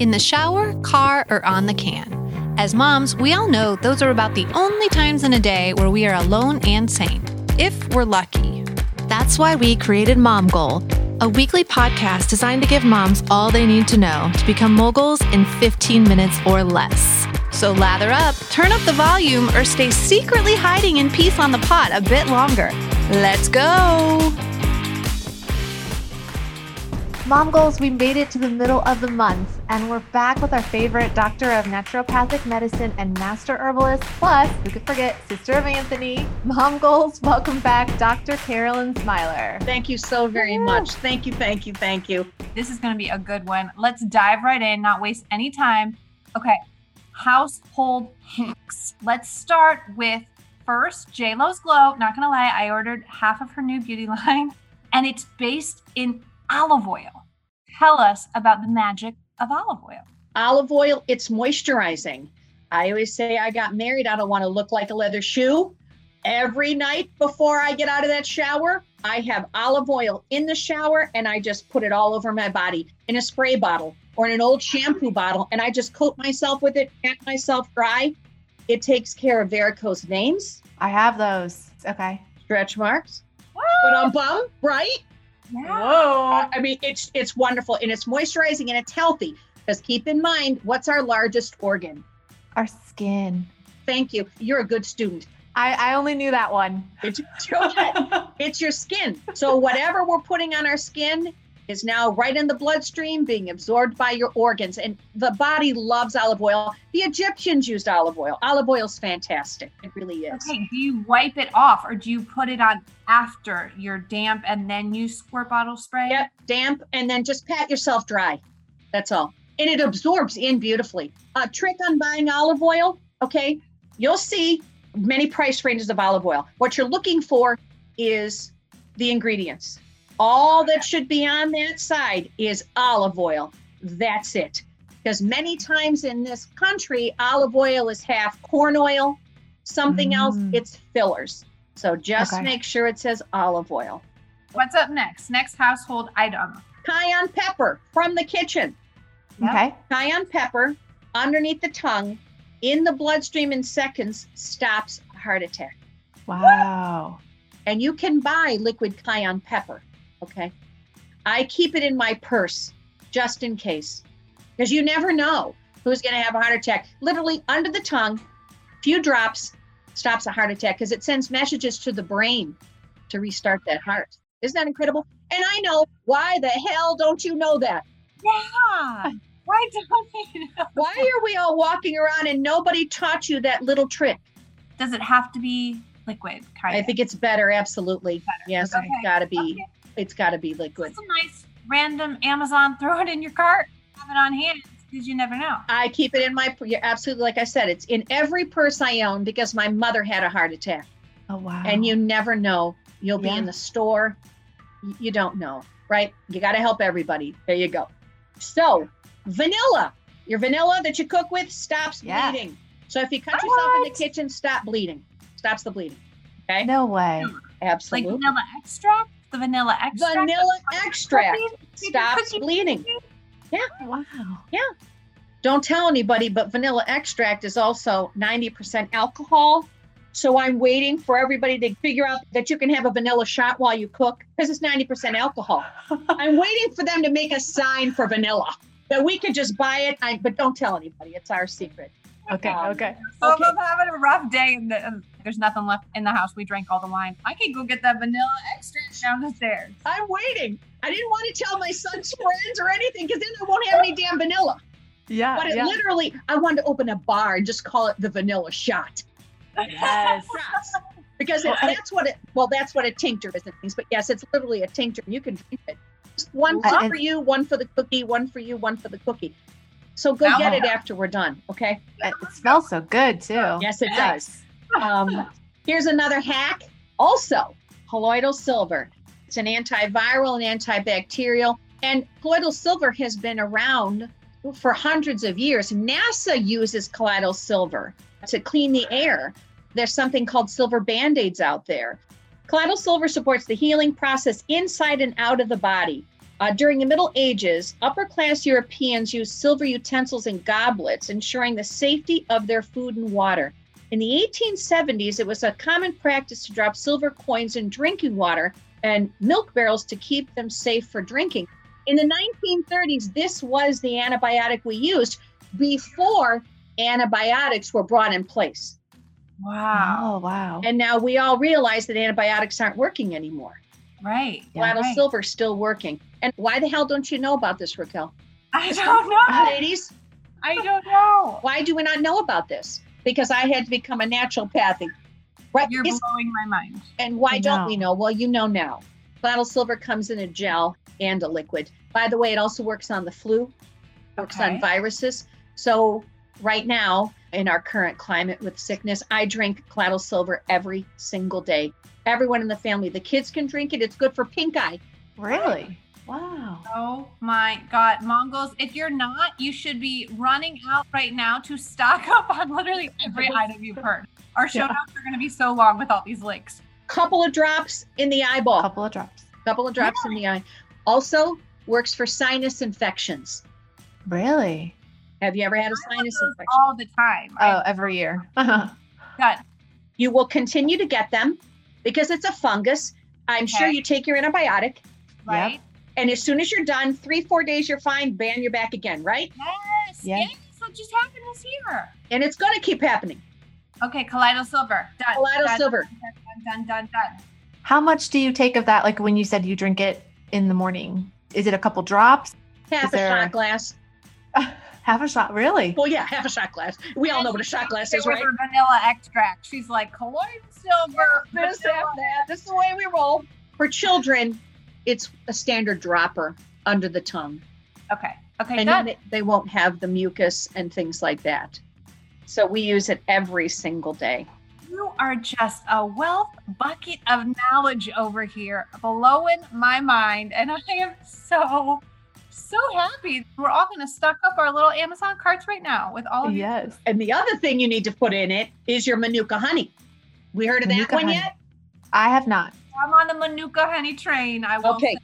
in the shower, car, or on the can. As moms, we all know those are about the only times in a day where we are alone and sane, if we're lucky. That's why we created Mom Goal, a weekly podcast designed to give moms all they need to know to become moguls in 15 minutes or less. So lather up, turn up the volume, or stay secretly hiding in peace on the pot a bit longer. Let's go! Mom Goals, we made it to the middle of the month, and we're back with our favorite doctor of naturopathic medicine and master herbalist, plus, who could forget, sister of Anthony. Mom Goals, welcome back, Dr. Carolyn Smiler. Thank you so very much. Thank you, thank you, thank you. This is going to be a good one. Let's dive right in, not waste any time. Okay, household hacks. Let's start with first JLo's Glow. Not going to lie, I ordered half of her new beauty line, and it's based in olive oil tell us about the magic of olive oil. Olive oil, it's moisturizing. I always say I got married. I don't want to look like a leather shoe. Every night before I get out of that shower, I have olive oil in the shower and I just put it all over my body in a spray bottle or in an old shampoo bottle and I just coat myself with it, pat myself dry. It takes care of varicose veins. I have those. Okay. Stretch marks. But I'm bum, right? Whoa. I mean, it's it's wonderful and it's moisturizing and it's healthy. Because keep in mind, what's our largest organ? Our skin. Thank you. You're a good student. I, I only knew that one. It's, it's your skin. So whatever we're putting on our skin is now right in the bloodstream, being absorbed by your organs. And the body loves olive oil. The Egyptians used olive oil. Olive oil's fantastic. It really is. Okay, do you wipe it off or do you put it on after you're damp and then use squirt bottle spray? Yep, damp and then just pat yourself dry. That's all. And it absorbs in beautifully. A trick on buying olive oil, okay? You'll see many price ranges of olive oil. What you're looking for is the ingredients all that should be on that side is olive oil. That's it. Because many times in this country, olive oil is half corn oil, something mm. else, it's fillers. So just okay. make sure it says olive oil. What's up next? Next household item cayenne pepper from the kitchen. Okay. Cayenne pepper underneath the tongue in the bloodstream in seconds stops a heart attack. Wow. And you can buy liquid cayenne pepper. Okay. I keep it in my purse just in case because you never know who's going to have a heart attack. Literally under the tongue, few drops stops a heart attack because it sends messages to the brain to restart that heart. Isn't that incredible? And I know why the hell don't you know that? Yeah. Why don't you know? Why are we all walking around and nobody taught you that little trick? Does it have to be liquid? Kind I think it's better. Absolutely. Better. Yes, okay. it's got to be. Okay it's got to be liquid. It's a nice random Amazon. Throw it in your cart. Have it on hand because you never know. I keep it in my. You're absolutely like I said. It's in every purse I own because my mother had a heart attack. Oh wow! And you never know. You'll yeah. be in the store. You don't know, right? You got to help everybody. There you go. So vanilla. Your vanilla that you cook with stops yeah. bleeding. So if you cut what? yourself in the kitchen, stop bleeding. Stops the bleeding. Okay. No way. Absolutely. Like vanilla extract the vanilla extract. Vanilla extract stops bleeding. Yeah. Wow. Yeah. Don't tell anybody, but vanilla extract is also 90% alcohol. So I'm waiting for everybody to figure out that you can have a vanilla shot while you cook because it's 90% alcohol. I'm waiting for them to make a sign for vanilla that we could just buy it. I, but don't tell anybody. It's our secret. Okay. Um, okay. So okay. I'm having a rough day and the, there's nothing left in the house. We drank all the wine. I can go get that vanilla extract down the stairs. I'm waiting. I didn't want to tell my son's friends or anything because then I won't have any damn vanilla. Yeah. But it yeah. literally, I wanted to open a bar and just call it the vanilla shot. Yes. because it, that's what it, well, that's what a tincture is and things. But yes, it's literally a tincture. You can drink it. Just one for you, one for the cookie, one for you, one for the cookie. So go get it after we're done, okay? It smells so good too. Yes, it does. Um, here's another hack. Also, colloidal silver. It's an antiviral and antibacterial. And colloidal silver has been around for hundreds of years. NASA uses colloidal silver to clean the air. There's something called silver band aids out there. Colloidal silver supports the healing process inside and out of the body. Uh, during the Middle Ages, upper class Europeans used silver utensils and goblets, ensuring the safety of their food and water. In the 1870s, it was a common practice to drop silver coins in drinking water and milk barrels to keep them safe for drinking. In the 1930s, this was the antibiotic we used before antibiotics were brought in place. Wow. Oh, wow. And now we all realize that antibiotics aren't working anymore. Right. Gladys right. Silver's still working. And why the hell don't you know about this, Raquel? I don't know. Ladies, I don't know. why do we not know about this? Because I had to become a naturopathic. Right? You're It's- blowing my mind. and why don't we know? Well, you know now. Bottle silver comes in a gel and a liquid. By the way, it also works on the flu, works Okay. on viruses. So right now, in our current climate with sickness, I drink Colloidal Silver every single day. Everyone in the family, the kids can drink it. It's good for pink eye. Really? Wow. Oh my God, Mom Goals! If you're not, you should be running out right now to stock up on literally every item you've heard. Our show Yeah. notes are going to be so long with all these links. Couple of drops in the eyeball. couple of drops. couple of drops in the eye. Also works for sinus infections. Really? Have you ever had a sinus those infection? all the time. Oh, every year. Uh-huh. got You will continue to get them because it's a fungus. I'm sure you take your antibiotic, right. and as soon as you're done, three, four days, you're fine. Bam, you're back again, right? Yes, Yeah. yes. What just happened this year? And it's going to keep happening. Okay, Colloidal Silver. Done. Colloidal done, Silver. Done, done, done, done. How much do you take of that? Like when you said you drink it in the morning, is it a couple drops? Half Is a there- shot glass. Half a shot? Really? Well, yeah, half a shot glass. We all know what a shot glass is, right? vanilla extract. She's like, Colloidal Silver. This, vanilla." that. This is the way we roll. For children, it's a standard dropper under the tongue. Okay. Okay, and then they, they won't have the mucus and things like that. So we use it every single day. You are just a wealth bucket of knowledge over here, blowing my mind. And I am so, so happy. We're all going to stock up our little Amazon carts right now with all of you. Yes. And the other thing you need to put in it is your Manuka honey. We heard of that one honey. yet? I have not. I'm on the Manuka honey train. I will Okay. say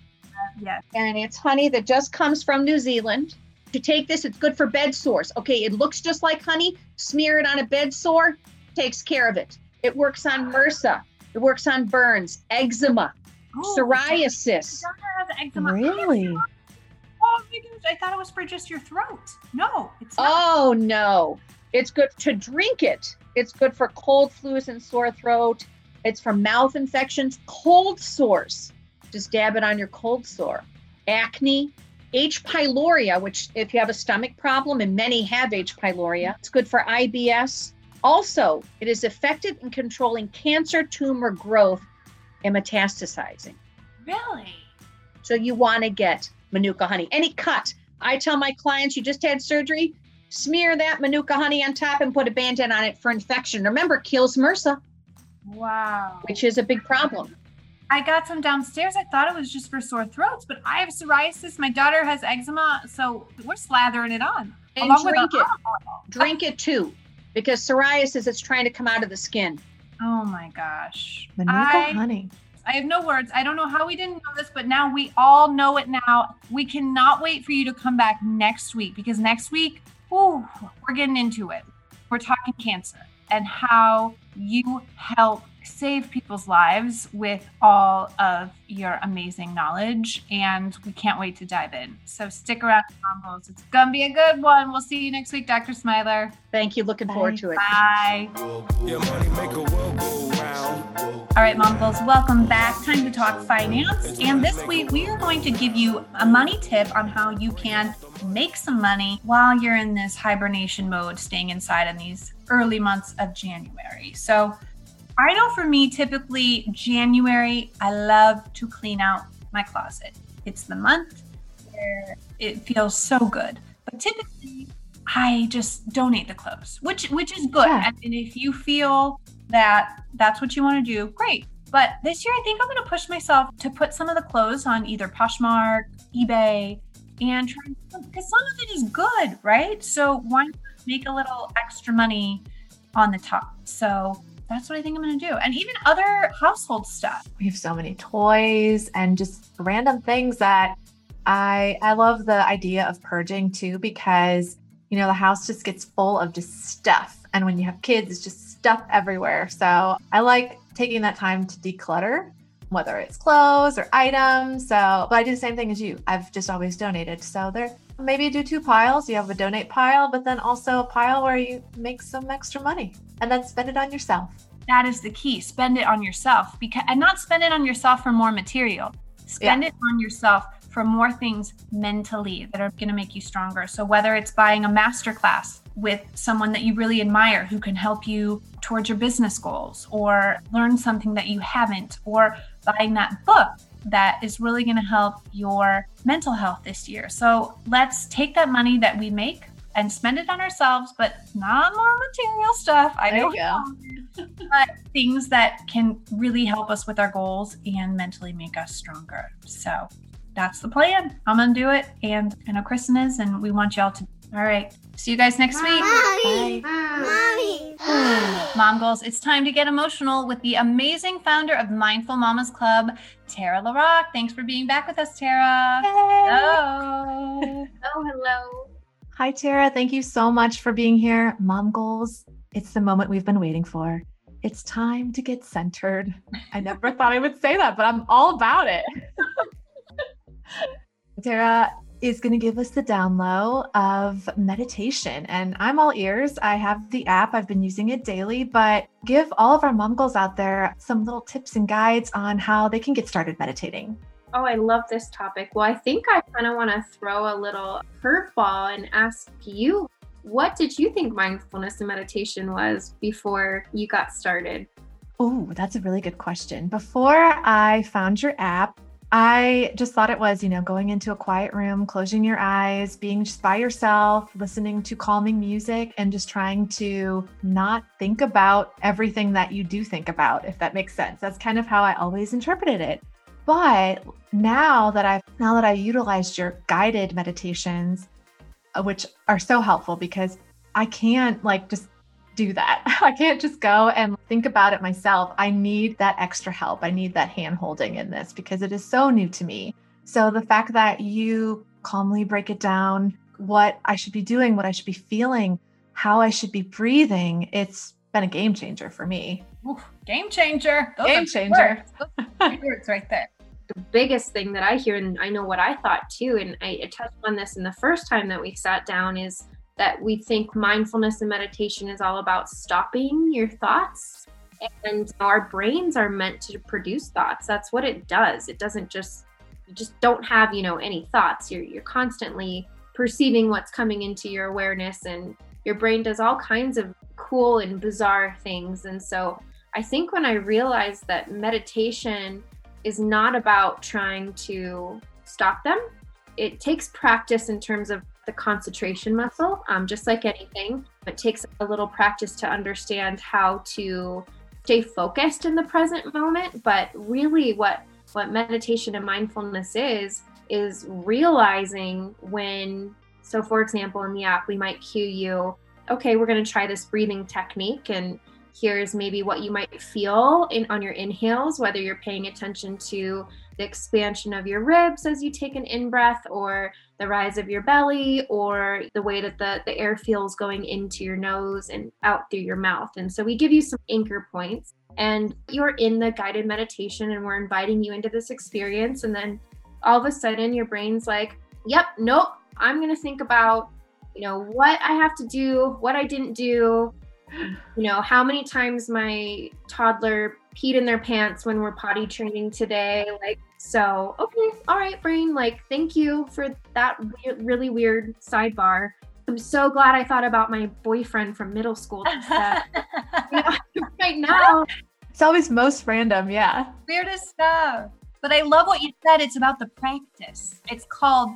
Yes. And it's honey that just comes from New Zealand. To take this, it's good for bed sores. Okay, it looks just like honey. Smear it on a bed sore, takes care of it. It works on MRSA. It works on burns, eczema, Ooh, psoriasis. Oh, my daughter has eczema. Really? Oh my goodness. I thought it was for just your throat. No, it's not. Oh no. It's good to drink it. It's good for cold flus and sore throat. It's for mouth infections, cold sores. Just dab it on your cold sore. Acne, H. pylori, which if you have a stomach problem, and many have H. pylori, it's good for IBS. Also, it is effective in controlling cancer tumor growth and metastasizing. Really? So you want to get Manuka honey. Any cut. I tell my clients, you just had surgery, smear that Manuka honey on top and put a band-aid on it for infection. Remember, kills MRSA, Wow. which is a big problem. I got some downstairs. I thought it was just for sore throats, but I have psoriasis. My daughter has eczema, so we're slathering it on. And along drink our it. olive. Drink it too, because psoriasis is trying to come out of the skin. Oh my gosh. Manuka I, honey. I have no words. I don't know how we didn't know this, but now we all know it now. We cannot wait for you to come back next week because next week, ooh, we're getting into it. We're talking cancer and how you help save people's lives with all of your amazing knowledge. And we can't wait to dive in. So stick around, Combos. It's going to be a good one. We'll see you next week, Dr. Smiler. Thank you. Looking forward Bye. to it. Bye. Your money make a world. All right, Mom Goals, welcome back. Time to talk finance. And this week, we are going to give you a money tip on how you can make some money while you're in this hibernation mode, staying inside in these early months of January. So, I know for me, typically January, I love to clean out my closet. It's the month where it feels so good. But typically, I just donate the clothes, which which is good. Yeah. And if you feel that that's what you want to do, great. But this year, I think I'm going to push myself to put some of the clothes on either Poshmark, eBay, and try because some of it is good, right? So why not make a little extra money on the top? So that's what I think I'm going to do, and even other household stuff. We have so many toys and just random things that I I love the idea of purging too because you know the house just gets full of just stuff and when you have kids it's just stuff everywhere. So I like taking that time to declutter whether it's clothes or items. So, but I do the same thing as you. I've just always donated. So there maybe do two piles. You have a donate pile, but then also a pile where you make some extra money and then spend it on yourself. That is the key. Spend it on yourself because and not spend it on yourself for more material. Spend yeah. it on yourself for more things mentally that are going to make you stronger. So whether it's buying a masterclass with someone that you really admire who can help you towards your business goals or learn something that you haven't or buying that book that is really going to help your mental health this year. So let's take that money that we make and spend it on ourselves, but not on more material stuff. I there know. but things that can really help us with our goals and mentally make us stronger. So that's the plan. I'm gonna do it, and I know Kristen is, and we want y'all to. All right. See you guys next week. Mommy. Mommy. Mom goals. It's time to get emotional with the amazing founder of Mindful Mamas Club, Tara LaRock. Thanks for being back with us, Tara. Hello. Oh, hello. Hi, Tara. Thank you so much for being here. Mom goals. It's the moment we've been waiting for. It's time to get centered. I never thought I would say that, but I'm all about it. Tara is going to give us the download of meditation. And I'm all ears. I have the app, I've been using it daily, but give all of our mom goals out there some little tips and guides on how they can get started meditating. Oh, I love this topic. Well, I think I kind of want to throw a little curveball and ask you what did you think mindfulness and meditation was before you got started? Oh, that's a really good question. Before I found your app, I just thought it was, you know, going into a quiet room, closing your eyes, being just by yourself, listening to calming music, and just trying to not think about everything that you do think about, if that makes sense. That's kind of how I always interpreted it. But now that I've now that I utilized your guided meditations, uh, which are so helpful because I can't like just do that. I can't just go and think about it myself. I need that extra help. I need that hand holding in this because it is so new to me. So the fact that you calmly break it down, what I should be doing, what I should be feeling, how I should be breathing, it's been a game changer for me. Oof, game changer. Those game changer. Words right there. The biggest thing that I hear, and I know what I thought too, and I touched on this in the first time that we sat down, is that we think mindfulness and meditation is all about stopping your thoughts. And our brains are meant to produce thoughts. That's what it does. It doesn't just you just don't have you know any thoughts. You're you're constantly perceiving what's coming into your awareness and your brain does all kinds of cool and bizarre things. And so i think when i realized that meditation is not about trying to stop them it takes practice in terms of the concentration muscle, um, just like anything. It takes a little practice to understand how to stay focused in the present moment. But really, what what meditation and mindfulness is is realizing when. So, for example, in the app, we might cue you. Okay, we're going to try this breathing technique, and here's maybe what you might feel in on your inhales, whether you're paying attention to the expansion of your ribs as you take an in breath or the rise of your belly or the way that the, the air feels going into your nose and out through your mouth. And so we give you some anchor points and you're in the guided meditation and we're inviting you into this experience. And then all of a sudden your brain's like, yep, nope, I'm going to think about, you know, what I have to do, what I didn't do, you know, how many times my toddler peed in their pants when we're potty training today. Like, so, okay, all right, brain, like, thank you for that weird, really weird sidebar. I'm so glad I thought about my boyfriend from middle school. That, you know, right now. It's always most random, yeah. Weirdest stuff. But I love what you said. It's about the practice. It's called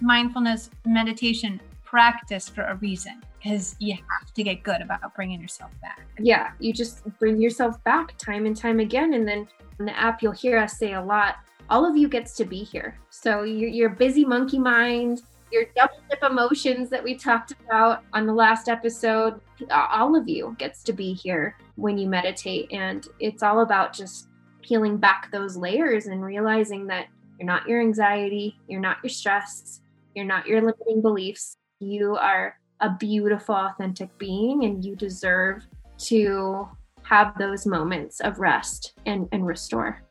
mindfulness meditation practice for a reason because you have to get good about bringing yourself back. Yeah, you just bring yourself back time and time again. And then in the app, you'll hear us say a lot all of you gets to be here. So your, your busy monkey mind, your double dip emotions that we talked about on the last episode, all of you gets to be here when you meditate. And it's all about just peeling back those layers and realizing that You're not your anxiety. You're not your stress. You're not your limiting beliefs. You are a beautiful, authentic being, and you deserve to have those moments of rest and, and restore.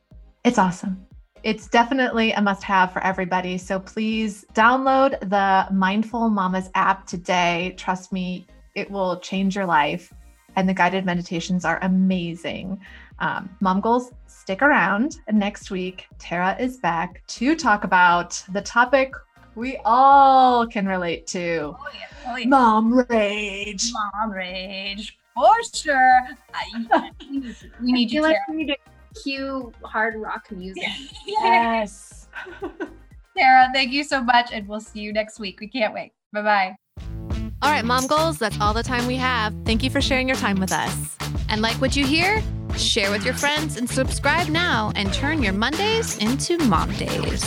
It's awesome. It's definitely a must have for everybody. So please download the Mindful Mamas app today. Trust me, it will change your life. And the guided meditations are amazing. Um, Mom Goals, stick around. Next week, Tara is back to talk about the topic we all can relate to Oh, yeah. Oh, yeah. mom rage. Mom rage for sure. I, we need I you, feel like we need to cue hard rock music. Yes. Tara, thank you so much, and we'll see you next week. We can't wait. Bye bye. All right, mom goals, that's all the time we have. Thank you for sharing your time with us. And like what you hear? Share with your friends and subscribe now and turn your Mondays into mom days.